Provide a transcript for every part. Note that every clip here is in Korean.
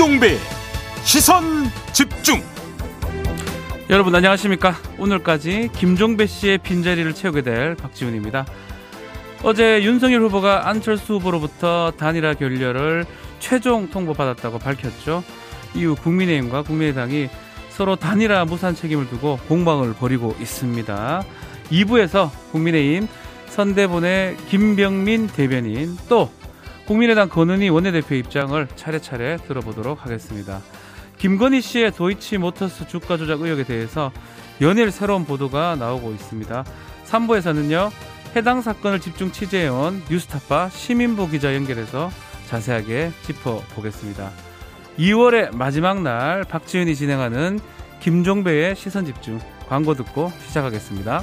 김종배 시선 집중. 여러분 안녕하십니까? 오늘까지 김종배 씨의 빈자리를 채우게 될 박지훈입니다. 어제 윤석열 후보가 안철수 후보로부터 단일화 결렬을 최종 통보받았다고 밝혔죠. 이후 국민의힘과 국민의당이 서로 단일화 무산 책임을 두고 공방을 벌이고 있습니다. 2부에서 국민의힘 선대본의 김병민 대변인 또 국민의당 권은희 원내대표 입장을 차례차례 들어보도록 하겠습니다. 김건희 씨의 도이치 모터스 주가 조작 의혹에 대해서 연일 새로운 보도가 나오고 있습니다. 3부에서는요, 해당 사건을 집중 취재해온 뉴스타파 시민부 기자 연결해서 자세하게 짚어보겠습니다. 2월의 마지막 날 박지윤이 진행하는 김종배의 시선 집중 광고 듣고 시작하겠습니다.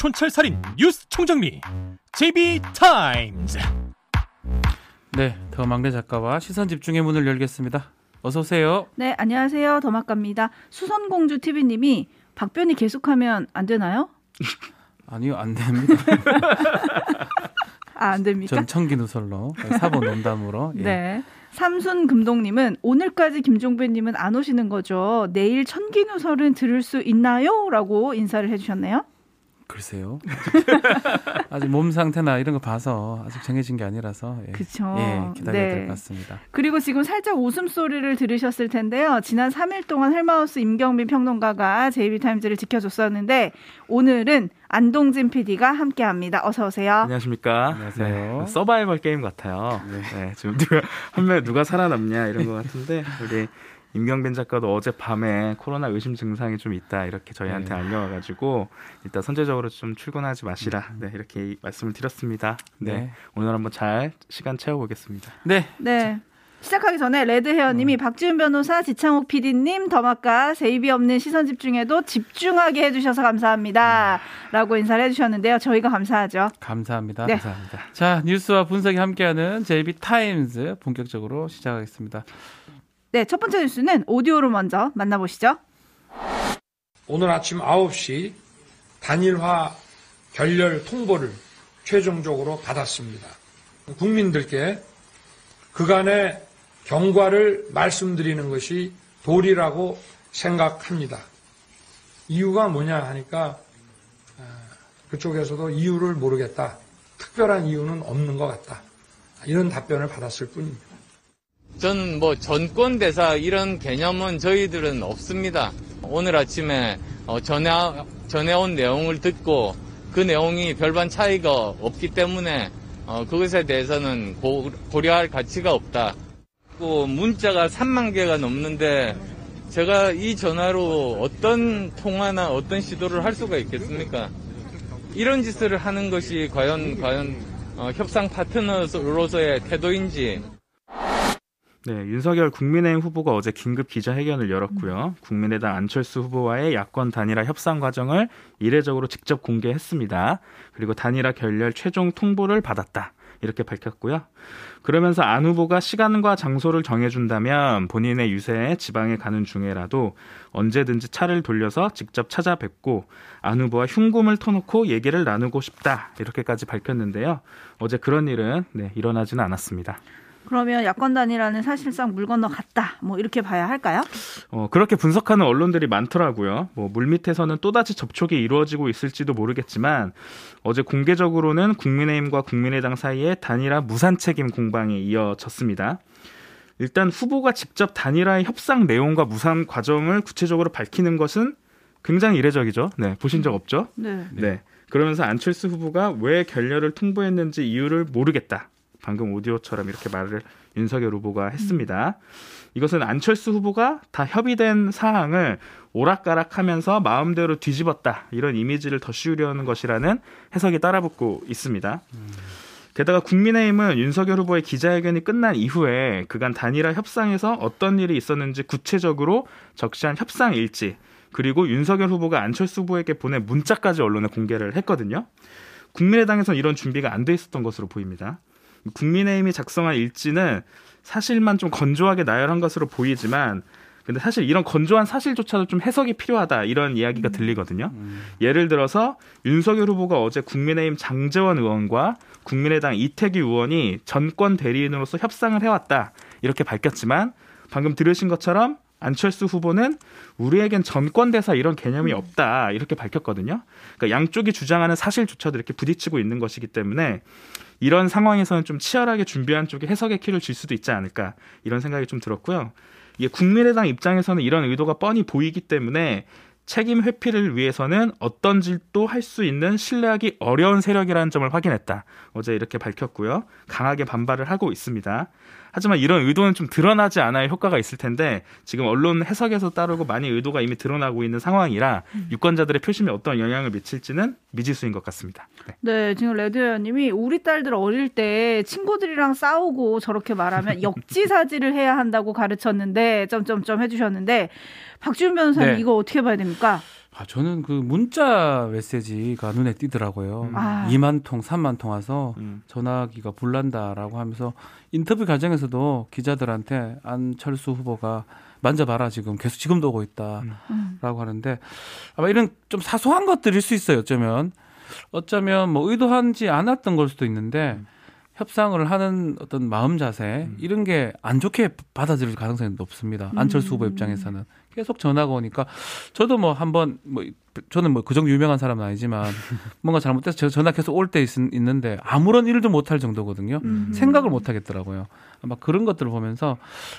촌철살인 뉴스 총정리 JB타임즈 네, 더 막내 작가와 시선 집중의 문을 열겠습니다. 어서 오세요. 네, 안녕하세요. 더막갑니다. 수선공주 TV님이 박변이 계속하면 안 되나요? 아니요, 안 됩니다. 아, 안 됩니까? 전 청기 누설로 사보 농담으로. 예. 네. 삼순 금동님은 오늘까지 김종배님은 안 오시는 거죠. 내일 천기누설은 들을 수 있나요?라고 인사를 해주셨네요. 글쎄요. 아직 몸 상태나 이런 거 봐서 아직 정해진 게 아니라서 예. 그쵸. 예, 기다려야 네. 될것 같습니다. 그리고 지금 살짝 웃음소리를 들으셨을 텐데요. 지난 3일 동안 헬마우스 임경민 평론가가 JB타임즈를 지켜줬었는데 오늘은 안동진 PD가 함께합니다. 어서 오세요. 안녕하십니까. 안녕하세요. 네, 서바이벌 게임 같아요. 네. 지금 누가 한 명에 누가 살아남냐 이런 것 같은데 우리 임경빈 작가도 어제 밤에 코로나 의심 증상이 좀 있다 이렇게 저희한테 네. 알려와가지고 일단 선제적으로 좀 출근하지 마시라. 네 이렇게 말씀을 드렸습니다. 네, 네. 오늘 한번 잘 시간 채워보겠습니다. 네. 네. 시작하기 전에 레드헤어님이 박지훈 변호사, 지창욱 PD님, 더마카 세입이 없는 시선 집중에도 집중하게 해주셔서 감사합니다. 라고 인사를 해주셨는데요. 저희가 감사하죠. 감사합니다. 네. 감사합니다. 자, 뉴스와 분석이 함께하는 JB 타임즈 본격적으로 시작하겠습니다. 네, 첫 번째 뉴스는 오디오로 먼저 만나보시죠. 오늘 아침 9시 단일화 결렬 통보를 최종적으로 받았습니다. 국민들께 그간의 경과를 말씀드리는 것이 도리라고 생각합니다. 이유가 뭐냐 하니까 아, 그쪽에서도 이유를 모르겠다. 특별한 이유는 없는 것 같다. 이런 답변을 받았을 뿐입니다. 저는 뭐 전권 대사 이런 개념은 저희들은 없습니다. 오늘 아침에 어, 전해 전해온 내용을 듣고 그 내용이 별반 차이가 없기 때문에 어, 그것에 대해서는 고, 고려할 가치가 없다. 그 문자가 3만 개가 넘는데 제가 이 전화로 어떤 통화나 어떤 시도를 할 수가 있겠습니까? 이런 짓을 하는 것이 과연 과연 어, 협상 파트너로서의 태도인지 네, 윤석열 국민의힘 후보가 어제 긴급 기자회견을 열었고요. 국민의당 안철수 후보와의 야권 단일화 협상 과정을 이례적으로 직접 공개했습니다. 그리고 단일화 결렬 최종 통보를 받았다. 이렇게 밝혔고요. 그러면서 안 후보가 시간과 장소를 정해준다면 본인의 유세에 지방에 가는 중에라도 언제든지 차를 돌려서 직접 찾아뵙고 안 후보와 흉금을 터놓고 얘기를 나누고 싶다. 이렇게까지 밝혔는데요. 어제 그런 일은 네, 일어나지는 않았습니다. 그러면 야권 단일화는 사실상 물 건너 갔다. 뭐 이렇게 봐야 할까요? 어, 그렇게 분석하는 언론들이 많더라고요. 뭐, 물밑에서는 또다시 접촉이 이루어지고 있을지도 모르겠지만, 어제 공개적으로는 국민의힘과 국민의당 사이에 단일화 무산 책임 공방이 이어졌습니다. 일단 후보가 직접 단일화의 협상 내용과 무산 과정을 구체적으로 밝히는 것은 굉장히 이례적이죠. 네, 보신 적 없죠? 네. 네. 그러면서 안철수 후보가 왜 결렬을 통보했는지 이유를 모르겠다. 방금 오디오처럼 이렇게 말을 윤석열 후보가 했습니다. 이것은 안철수 후보가 다 협의된 사항을 오락가락하면서 마음대로 뒤집었다 이런 이미지를 더 씌우려는 것이라는 해석이 따라붙고 있습니다. 게다가 국민의힘은 윤석열 후보의 기자회견이 끝난 이후에 그간 단일화 협상에서 어떤 일이 있었는지 구체적으로 적시한 협상 일지 그리고 윤석열 후보가 안철수 후보에게 보낸 문자까지 언론에 공개를 했거든요. 국민의당에서는 이런 준비가 안 돼 있었던 것으로 보입니다. 국민의힘이 작성한 일지는 사실만 좀 건조하게 나열한 것으로 보이지만 근데 사실 이런 건조한 사실조차도 좀 해석이 필요하다 이런 이야기가 들리거든요. 예를 들어서 윤석열 후보가 어제 국민의힘 장재원 의원과 국민의당 이태기 의원이 전권 대리인으로서 협상을 해왔다 이렇게 밝혔지만 방금 들으신 것처럼 안철수 후보는 우리에겐 전권대사 이런 개념이 없다 이렇게 밝혔거든요. 그러니까 양쪽이 주장하는 사실조차도 이렇게 부딪히고 있는 것이기 때문에 이런 상황에서는 좀 치열하게 준비한 쪽에 해석의 키를 줄 수도 있지 않을까 이런 생각이 좀 들었고요. 이게 국민의당 입장에서는 이런 의도가 뻔히 보이기 때문에 책임 회피를 위해서는 어떤 짓도 할 수 있는 신뢰하기 어려운 세력이라는 점을 확인했다. 어제 이렇게 밝혔고요. 강하게 반발을 하고 있습니다. 하지만 이런 의도는 좀 드러나지 않아야 효과가 있을 텐데 지금 언론 해석에서 따르고 많이 의도가 이미 드러나고 있는 상황이라 유권자들의 표심에 어떤 영향을 미칠지는 미지수인 것 같습니다. 네. 네, 지금 레드 의원님이 우리 딸들 어릴 때 친구들이랑 싸우고 저렇게 말하면 역지사지를 해야 한다고 가르쳤는데 점점점 해주셨는데 박지훈 변호사님 네. 이거 어떻게 봐야 됩니까? 아, 저는 그 문자 메시지가 눈에 띄더라고요. 음. 아. 2만 통, 3만 통 와서 음. 전화기가 불난다라고 하면서 인터뷰 과정에서도 기자들한테 안철수 후보가 만져봐라 지금 계속 지금도 오고 있다라고 음. 하는데 아마 이런 좀 사소한 것들일 수 있어요. 어쩌면 어쩌면 뭐 의도하지 않았던 걸 수도 있는데 음. 협상을 하는 어떤 마음 자세 이런 게 안 좋게 받아들일 가능성이 높습니다. 안철수 후보 음. 입장에서는 계속 전화가 오니까 저도 뭐 한번 뭐 저는 뭐 그 정도 유명한 사람은 아니지만 뭔가 잘못돼서 제가 전화 계속 올 때 있는데 아무런 일도 못할 정도거든요. 음. 생각을 못 하겠더라고요. 아마 그런 것들을 보면서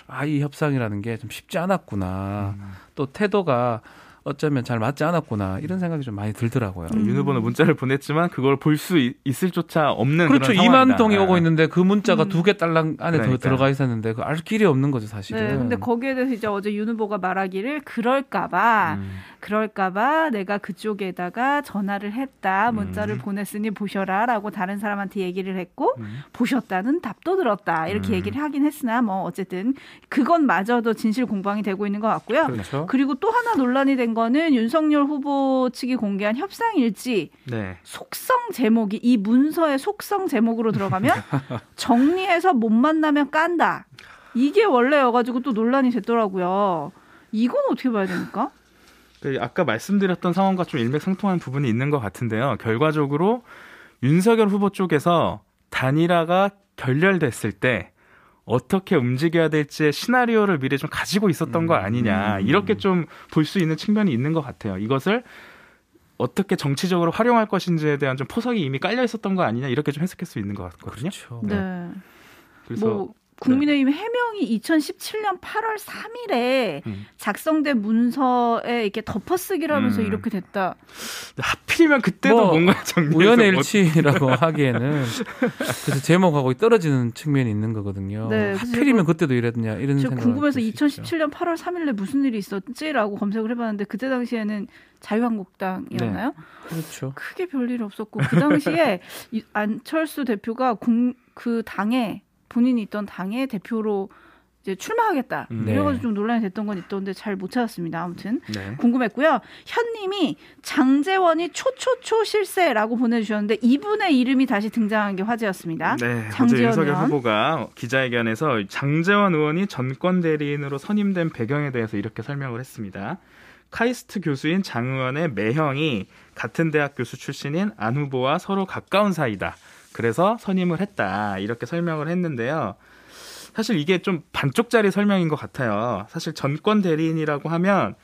아 이 협상이라는 게 좀 쉽지 않았구나. 또 태도가 어쩌면 잘 맞지 않았구나 이런 생각이 좀 많이 들더라고요. 음. 윤 후보는 문자를 보냈지만 그걸 볼 수 있을 조차 없는 그렇죠. 그런 2만 상황이다. 통이 오고 아. 있는데 그 문자가 음. 두개 딸랑 안에 더. 들어가 있었는데 그 알 길이 없는 거죠 사실은. 네, 근데 거기에 대해서 이제 어제 윤 후보가 말하기를 그럴까봐 음. 그럴까봐 내가 그쪽에다가 전화를 했다 문자를 음. 보냈으니 보셔라라고 다른 사람한테 얘기를 했고 음. 보셨다는 답도 들었다 이렇게 음. 얘기를 하긴 했으나 뭐 어쨌든 그것마저도 진실 공방이 되고 있는 것 같고요. 그렇죠. 그리고 또 하나 논란이 된 거는 윤석열 후보 측이 공개한 협상 일지 네. 속성 제목이 이 문서의 속성 제목으로 들어가면 정리해서 못 만나면 깐다. 이게 원래여가지고 또 논란이 됐더라고요. 이건 어떻게 봐야 됩니까? 그 아까 말씀드렸던 상황과 좀 일맥상통하는 부분이 있는 것 같은데요. 결과적으로 윤석열 후보 쪽에서 단일화가 결렬됐을 때 어떻게 움직여야 될지의 시나리오를 미리 좀 가지고 있었던 거 아니냐 이렇게 좀 볼 수 있는 측면이 있는 것 같아요. 이것을 어떻게 정치적으로 활용할 것인지에 대한 좀 포석이 이미 깔려 있었던 거 아니냐 이렇게 좀 해석할 수 있는 것 같거든요. 그렇죠. 네. 그래서 뭐 국민의힘 해명이 2017년 8월 3일에 음. 작성된 문서에 이렇게 덮어쓰기를 하면서 음. 이렇게 됐다. 하필이면 그때도 뭐, 뭔가 정리해서 우연의 뭐- 일치라고 하기에는 그래서 제목하고 떨어지는 측면이 있는 거거든요. 네, 하필이면 그때도 이랬냐 이런 저 생각. 궁금해서 2017년 8월 3일에 무슨 일이 있었지라고 검색을 해봤는데 그때 당시에는 자유한국당이었나요? 그렇죠. 크게 별일 없었고 그 당시에 이 안철수 대표가 공, 그 당에 본인이 있던 당의 대표로 이제 출마하겠다. 음. 네. 이래가지고 좀 논란이 됐던 건 있던데 잘 못 찾았습니다. 아무튼 네. 궁금했고요. 현님이 장재원이 초초초 실세라고 보내주셨는데 이분의 이름이 다시 등장한 게 화제였습니다. 네, 장재원 윤석열 의원. 후보가 기자회견에서 장재원 의원이 전권 대리인으로 선임된 배경에 대해서 이렇게 설명을 했습니다. 카이스트 교수인 장 의원의 매형이 같은 대학 교수 출신인 안 후보와 서로 가까운 사이다. 그래서 선임을 했다. 이렇게 설명을 했는데요. 사실 이게 좀 반쪽짜리 설명인 것 같아요. 사실 전권 대리인이라고 하면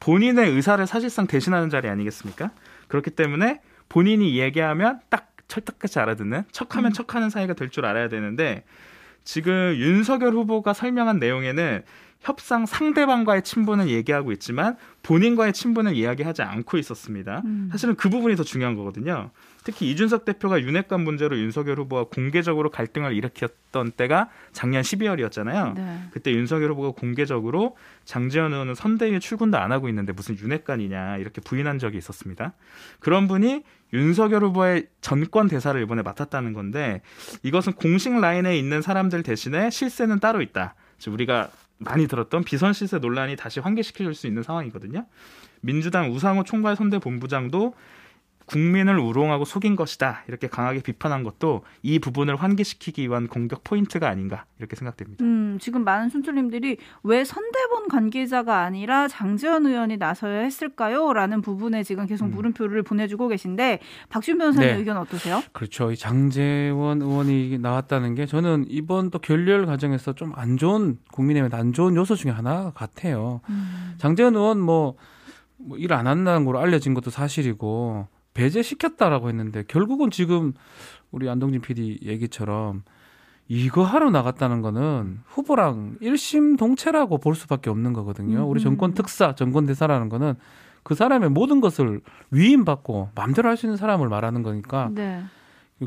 본인의 의사를 사실상 대신하는 자리 아니겠습니까? 그렇기 때문에 본인이 얘기하면 딱 철딱같이 알아듣는 척하면 척하는 사이가 될 줄 알아야 되는데 지금 윤석열 후보가 설명한 내용에는 협상 상대방과의 친분을 얘기하고 있지만 본인과의 친분을 이야기하지 않고 있었습니다. 음. 사실은 그 부분이 더 중요한 거거든요. 특히 이준석 대표가 윤핵관 문제로 윤석열 후보와 공개적으로 갈등을 일으켰던 때가 작년 12월이었잖아요. 네. 그때 윤석열 후보가 공개적으로 장재현 의원은 선대위에 출근도 안 하고 있는데 무슨 윤핵관이냐 이렇게 부인한 적이 있었습니다. 그런 분이 윤석열 후보의 전권 대사를 이번에 맡았다는 건데 이것은 공식 라인에 있는 사람들 대신에 실세는 따로 있다. 즉 우리가 많이 들었던 비선 실세 논란이 다시 환기시켜줄 수 있는 상황이거든요. 민주당 우상호 총괄 선대본부장도 국민을 우롱하고 속인 것이다 이렇게 강하게 비판한 것도 이 부분을 환기시키기 위한 공격 포인트가 아닌가 이렇게 생각됩니다. 음, 지금 많은 촌철님들이 왜 선대본 관계자가 아니라 장재현 의원이 나서야 했을까요? 라는 부분에 지금 계속 음. 물음표를 보내주고 계신데 박준 변호사님 네. 의견 어떠세요? 그렇죠. 이 장재원 의원이 나왔다는 게 저는 이번 또 결렬 과정에서 좀 안 좋은 국민의힘에 안 좋은 요소 중에 하나 같아요. 장재원 의원 뭐일 안 한다는 걸로 알려진 것도 사실이고 배제시켰다라고 했는데 결국은 지금 우리 안동진 PD 얘기처럼 이거 하러 나갔다는 거는 후보랑 일심 동체라고 볼 수밖에 없는 거거든요. 우리 음. 정권 특사, 정권 대사라는 거는 그 사람의 모든 것을 위임받고 마음대로 할 수 있는 사람을 말하는 거니까 네.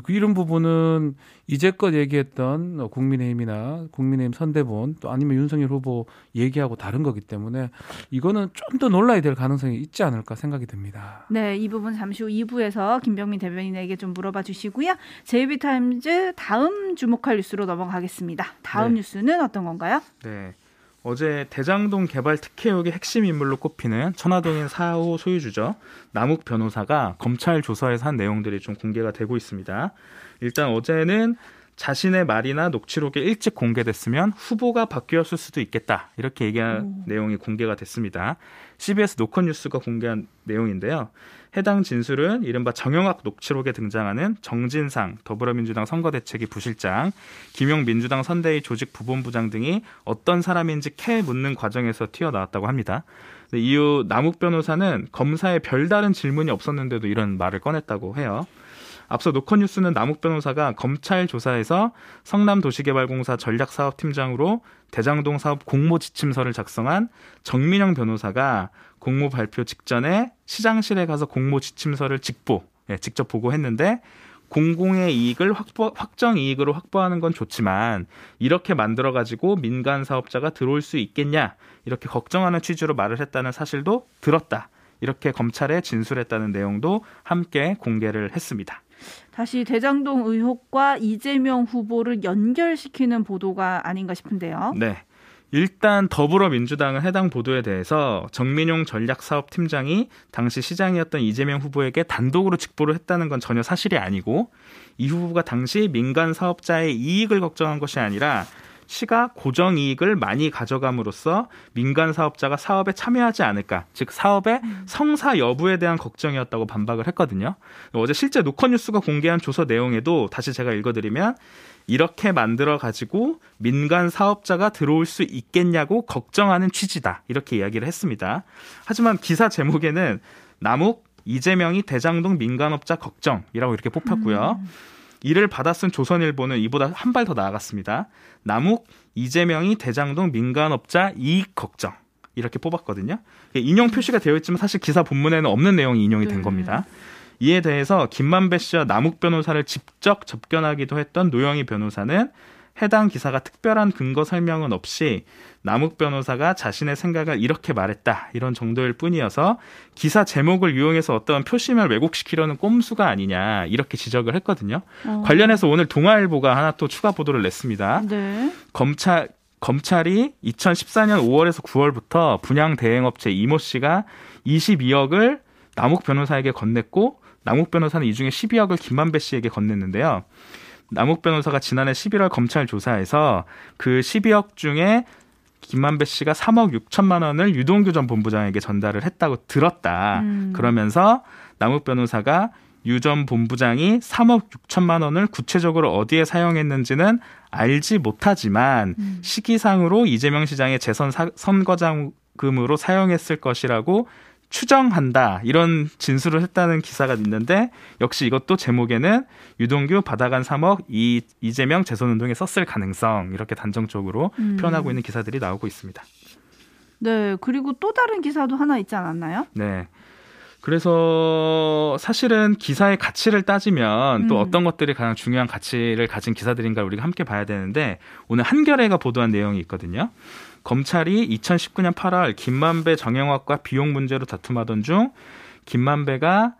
그 이런 부분은 이제껏 얘기했던 어, 국민의힘이나 국민의힘 선대본 또 아니면 윤석열 후보 얘기하고 다른 거기 때문에 이거는 좀더 놀라야 될 가능성이 있지 않을까 생각이 듭니다. 네, 이 부분 잠시 후 2부에서 김병민 대변인에게 좀 물어봐 주시고요. 제이비타임즈 다음 주목할 뉴스로 넘어가겠습니다. 다음 네. 뉴스는 어떤 건가요? 네. 어제 대장동 개발 특혜 의혹의 핵심 인물로 꼽히는 천화동인 4호 소유주죠. 남욱 변호사가 검찰 조사에서 한 내용들이 좀 공개가 되고 있습니다. 일단 어제는 자신의 말이나 녹취록이 일찍 공개됐으면 후보가 바뀌었을 수도 있겠다. 이렇게 얘기한 내용이 공개가 됐습니다. CBS 노컷뉴스가 공개한 내용인데요. 해당 진술은 이른바 정영학 녹취록에 등장하는 정진상 더불어민주당 선거대책위 부실장, 김용 민주당 선대위 조직 부본부장 등이 어떤 사람인지 캐 묻는 과정에서 튀어나왔다고 합니다. 이후 남욱 변호사는 검사에 별다른 질문이 없었는데도 이런 말을 꺼냈다고 해요. 앞서 노컷뉴스는 남욱 변호사가 검찰 조사에서 성남도시개발공사 전략사업팀장으로 대장동 사업 공모 지침서를 작성한 정민영 변호사가 공모 발표 직전에 시장실에 가서 공모 지침서를 직보, 예, 직접 보고했는데 공공의 이익을 확보, 확정 이익으로 확보하는 건 좋지만 이렇게 만들어 가지고 민간 사업자가 들어올 수 있겠냐 이렇게 걱정하는 취지로 말을 했다는 사실도 들었다. 이렇게 검찰에 진술했다는 내용도 함께 공개를 했습니다. 다시 대장동 의혹과 이재명 후보를 연결시키는 보도가 아닌가 싶은데요. 네. 일단 더불어민주당은 해당 보도에 대해서 정민용 전략사업팀장이 당시 시장이었던 이재명 후보에게 단독으로 직보를 했다는 건 전혀 사실이 아니고 이 후보가 당시 민간 사업자의 이익을 걱정한 것이 아니라 시가 고정 이익을 많이 가져감으로써 민간 사업자가 사업에 참여하지 않을까, 즉 사업의 성사 여부에 대한 걱정이었다고 반박을 했거든요. 어제 실제 노컷뉴스가 공개한 조서 내용에도 다시 제가 읽어드리면 이렇게 만들어 가지고 민간 사업자가 들어올 수 있겠냐고 걱정하는 취지다 이렇게 이야기를 했습니다. 하지만 기사 제목에는 남욱 이재명이 대장동 민간업자 걱정이라고 이렇게 뽑혔고요. 이를 받아쓴 조선일보는 이보다 한 발 더 나아갔습니다. 남욱 이재명이 대장동 민간업자 이익 걱정 이렇게 뽑았거든요. 인용 표시가 되어 있지만 사실 기사 본문에는 없는 내용이 인용이 된 네. 겁니다. 이에 대해서 김만배 씨와 남욱 변호사를 직접 접견하기도 했던 노영희 변호사는 해당 기사가 특별한 근거 설명은 없이 남욱 변호사가 자신의 생각을 이렇게 말했다 이런 정도일 뿐이어서 기사 제목을 이용해서 어떤 표심을 왜곡시키려는 꼼수가 아니냐 이렇게 지적을 했거든요. 어. 관련해서 오늘 동아일보가 하나 또 추가 보도를 냈습니다. 네. 검찰 검찰이 2014년 5월에서 9월부터 분양 대행업체 이모 씨가 22억을 남욱 변호사에게 건넸고 남욱 변호사는 이 중에 12억을 김만배 씨에게 건넸는데요. 남욱 변호사가 지난해 11월 검찰 조사에서 그 12억 중에 김만배 씨가 3억 6천만 원을 유동규 전 본부장에게 전달을 했다고 들었다. 음. 그러면서 남욱 변호사가 유 전 본부장이 3억 6천만 원을 구체적으로 어디에 사용했는지는 알지 못하지만 음. 시기상으로 이재명 시장의 재선 사- 선거장 금으로 사용했을 것이라고 추정한다 이런 진술을 했다는 기사가 있는데 역시 이것도 제목에는 유동규 받아간 3억 이 이재명 재선 운동에 썼을 가능성 이렇게 단정적으로 음. 표현하고 있는 기사들이 나오고 있습니다. 네, 그리고 또 다른 기사도 하나 있지 않았나요? 네. 그래서 사실은 기사의 가치를 따지면 또 음. 어떤 것들이 가장 중요한 가치를 가진 기사들인가 우리가 함께 봐야 되는데 오늘 한겨레가 보도한 내용이 있거든요. 검찰이 2019년 8월 김만배 정영학과 비용 문제로 다툼하던 중 김만배가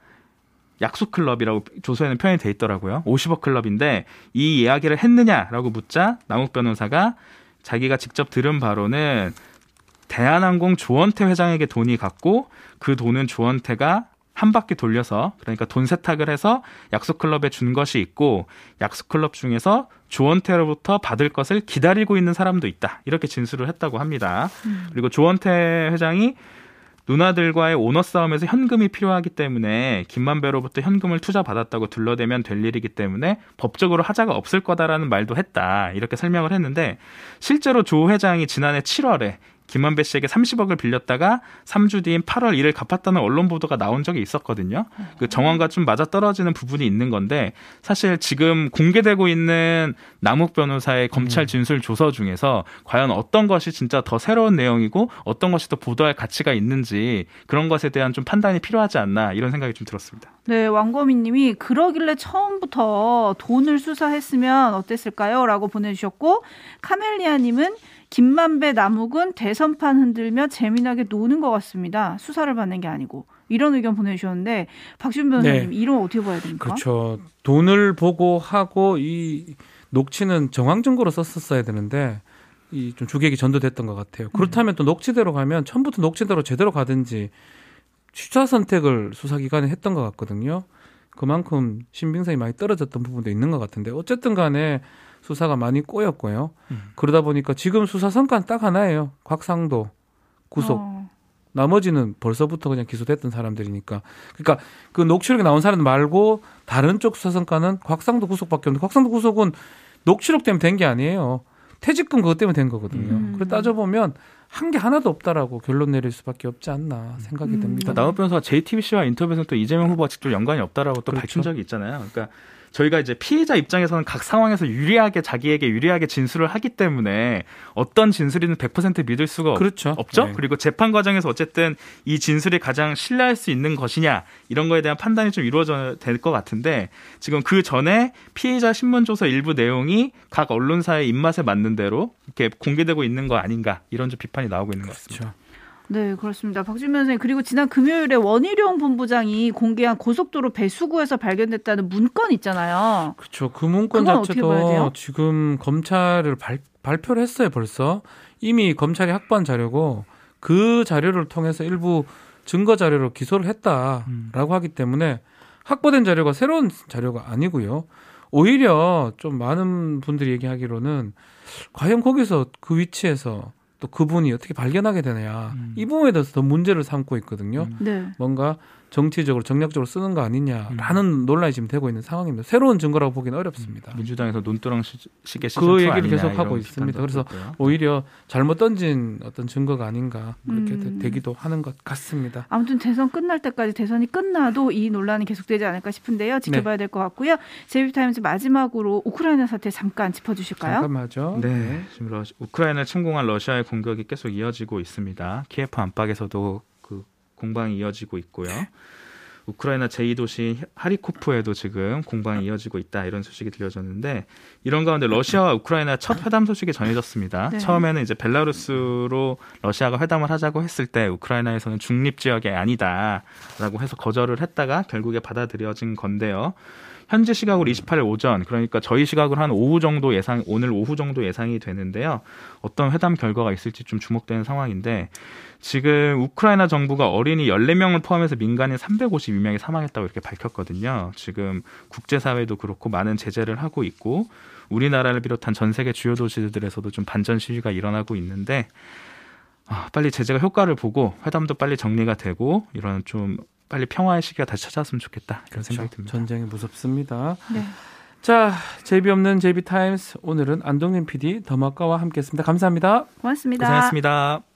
약속 클럽이라고 조서에는 표현이 돼 있더라고요. 50억 클럽인데 이 이야기를 했느냐라고 묻자 남욱 변호사가 자기가 직접 들은 바로는 대한항공 조원태 회장에게 돈이 갔고 그 돈은 조원태가 한 바퀴 돌려서 그러니까 돈 세탁을 해서 약속클럽에 준 것이 있고 약속클럽 중에서 조원태로부터 받을 것을 기다리고 있는 사람도 있다. 이렇게 진술을 했다고 합니다. 그리고 조원태 회장이 누나들과의 오너 싸움에서 현금이 필요하기 때문에 김만배로부터 현금을 투자 받았다고 둘러대면 될 일이기 때문에 법적으로 하자가 없을 거다라는 말도 했다. 이렇게 설명을 했는데 실제로 조 회장이 지난해 7월에 김만배 씨에게 30억을 빌렸다가 3주 뒤인 8월 이를 갚았다는 언론 보도가 나온 적이 있었거든요. 그 정황과 좀 맞아 떨어지는 부분이 있는 건데 사실 지금 공개되고 있는 남욱 변호사의 검찰 진술 조서 중에서 과연 어떤 것이 진짜 더 새로운 내용이고 어떤 것이 더 보도할 가치가 있는지 그런 것에 대한 좀 판단이 필요하지 않나 이런 생각이 좀 들었습니다. 네, 왕거미님이 그러길래 처음부터 돈을 수사했으면 어땠을까요? 라고 보내주셨고, 카멜리아님은 김만배 남욱은 대선판 흔들며 재미나게 노는 것 같습니다. 수사를 받는 게 아니고. 이런 의견 보내주셨는데, 박준 변호사님, 네. 이런 어떻게 봐야 됩니까? 그렇죠. 돈을 보고 하고 이 녹취는 정황 증거로 썼었어야 되는데 이 좀 주객이 전도됐던 것 같아요. 그렇다면 또 녹취대로 가면 처음부터 녹취대로 제대로 가든지 취사 선택을 수사기관에 했던 것 같거든요. 그만큼 신빙성이 많이 떨어졌던 부분도 있는 것 같은데 어쨌든 간에 수사가 많이 꼬였고요. 그러다 보니까 지금 수사 성과는 딱 하나예요. 곽상도 구속. 어, 나머지는 벌써부터 그냥 기소됐던 사람들이니까. 그러니까 그 녹취록에 나온 사람 말고 다른 쪽 수사 성과는 곽상도 구속밖에 없는데 곽상도 구속은 녹취록 때문에 된 게 아니에요. 퇴직금 그것 때문에 된 거거든요. 음. 그래 따져보면 한 게 하나도 없다라고 결론 내릴 수밖에 없지 않나 생각이 음. 듭니다. 남욱 변호사가 JTBC와 인터뷰에서 또 이재명 후보와 직접 연관이 없다라고 또 그렇죠. 밝힌 적이 있잖아요. 그러니까 저희가 이제 피해자 입장에서는 각 상황에서 유리하게 자기에게 유리하게 진술을 하기 때문에 어떤 진술이든 100% 믿을 수가 없- 그렇죠. 없죠. 네. 그리고 재판 과정에서 어쨌든 이 진술이 가장 신뢰할 수 있는 것이냐 이런 거에 대한 판단이 좀 이루어져야 될 것 같은데 지금 그 전에 피해자 신문 조서 일부 내용이 각 언론사의 입맛에 맞는 대로 이렇게 공개되고 있는 거 아닌가 이런 좀 비판이 나오고 있는 것 같습니다. 그렇죠. 네, 그렇습니다. 박준 변호사님, 그리고 지난 금요일에 원희룡 본부장이 공개한 고속도로 배수구에서 발견됐다는 문건 있잖아요. 그렇죠. 그 문건? 자체도 지금 검찰을 발, 발표를 했어요, 벌써. 이미 검찰이 확보한 자료고 그 자료를 통해서 일부 증거 자료로 기소를 했다라고 음. 하기 때문에 확보된 자료가 새로운 자료가 아니고요. 오히려 좀 많은 분들이 얘기하기로는 과연 거기서 그 위치에서 또 그분이 어떻게 발견하게 되느냐 음. 이 부분에 대해서 더 문제를 삼고 있거든요. 음. 네. 뭔가 정치적으로 정략적으로 쓰는 거 아니냐라는 음. 논란이 지금 되고 있는 상황입니다. 새로운 증거라고 보기는 어렵습니다. 민주당에서 논두렁 시- 시계 그 얘기를 계속 하고 있습니다. 그래서 있고요. 오히려 잘못 던진 어떤 증거가 아닌가 그렇게 음. 되, 기도 하는 것 같습니다. 아무튼 대선 끝날 때까지 대선이 끝나도 이 논란이 계속되지 않을까 싶은데요. 지켜봐야 될것 같고요. JB Times 마지막으로 우크라이나 사태 잠깐 짚어주실까요? 잠깐만요. 네, 지금 러시, 우크라이나를 침공한 러시아의 공격이 계속 이어지고 있습니다. 키예프 안팎에서도 그 공방이 이어지고 있고요. 우크라이나 제2도시 하리코프에도 지금 공방이 이어지고 있다 이런 소식이 들려졌는데 이런 가운데 러시아와 우크라이나 첫 회담 소식이 전해졌습니다. 네. 처음에는 이제 벨라루스로 러시아가 회담을 하자고 했을 때 우크라이나에서는 중립 지역이 아니다라고 해서 거절을 했다가 결국에 받아들여진 건데요. 현지 시각으로 28일 오전 그러니까 저희 시각으로 한 오후 정도 예상 오늘 오후 정도 예상이 되는데요. 어떤 회담 결과가 있을지 좀 주목되는 상황인데 지금 우크라이나 정부가 어린이 14명을 포함해서 민간인 352명이 사망했다고 이렇게 밝혔거든요. 지금 국제사회도 그렇고 많은 제재를 하고 있고 우리나라를 비롯한 전 세계 주요 도시들에서도 좀 반전 시위가 일어나고 있는데 아, 빨리 제재가 효과를 보고 회담도 빨리 정리가 되고 이런 좀 빨리 평화의 시기가 다시 찾아왔으면 좋겠다 이런 생각이 듭니다. 전쟁이 무섭습니다. 네. 자, 제비 없는 제비 타임스 오늘은 안동진 PD 더마카와 함께했습니다. 감사합니다. 고맙습니다. 고생했습니다.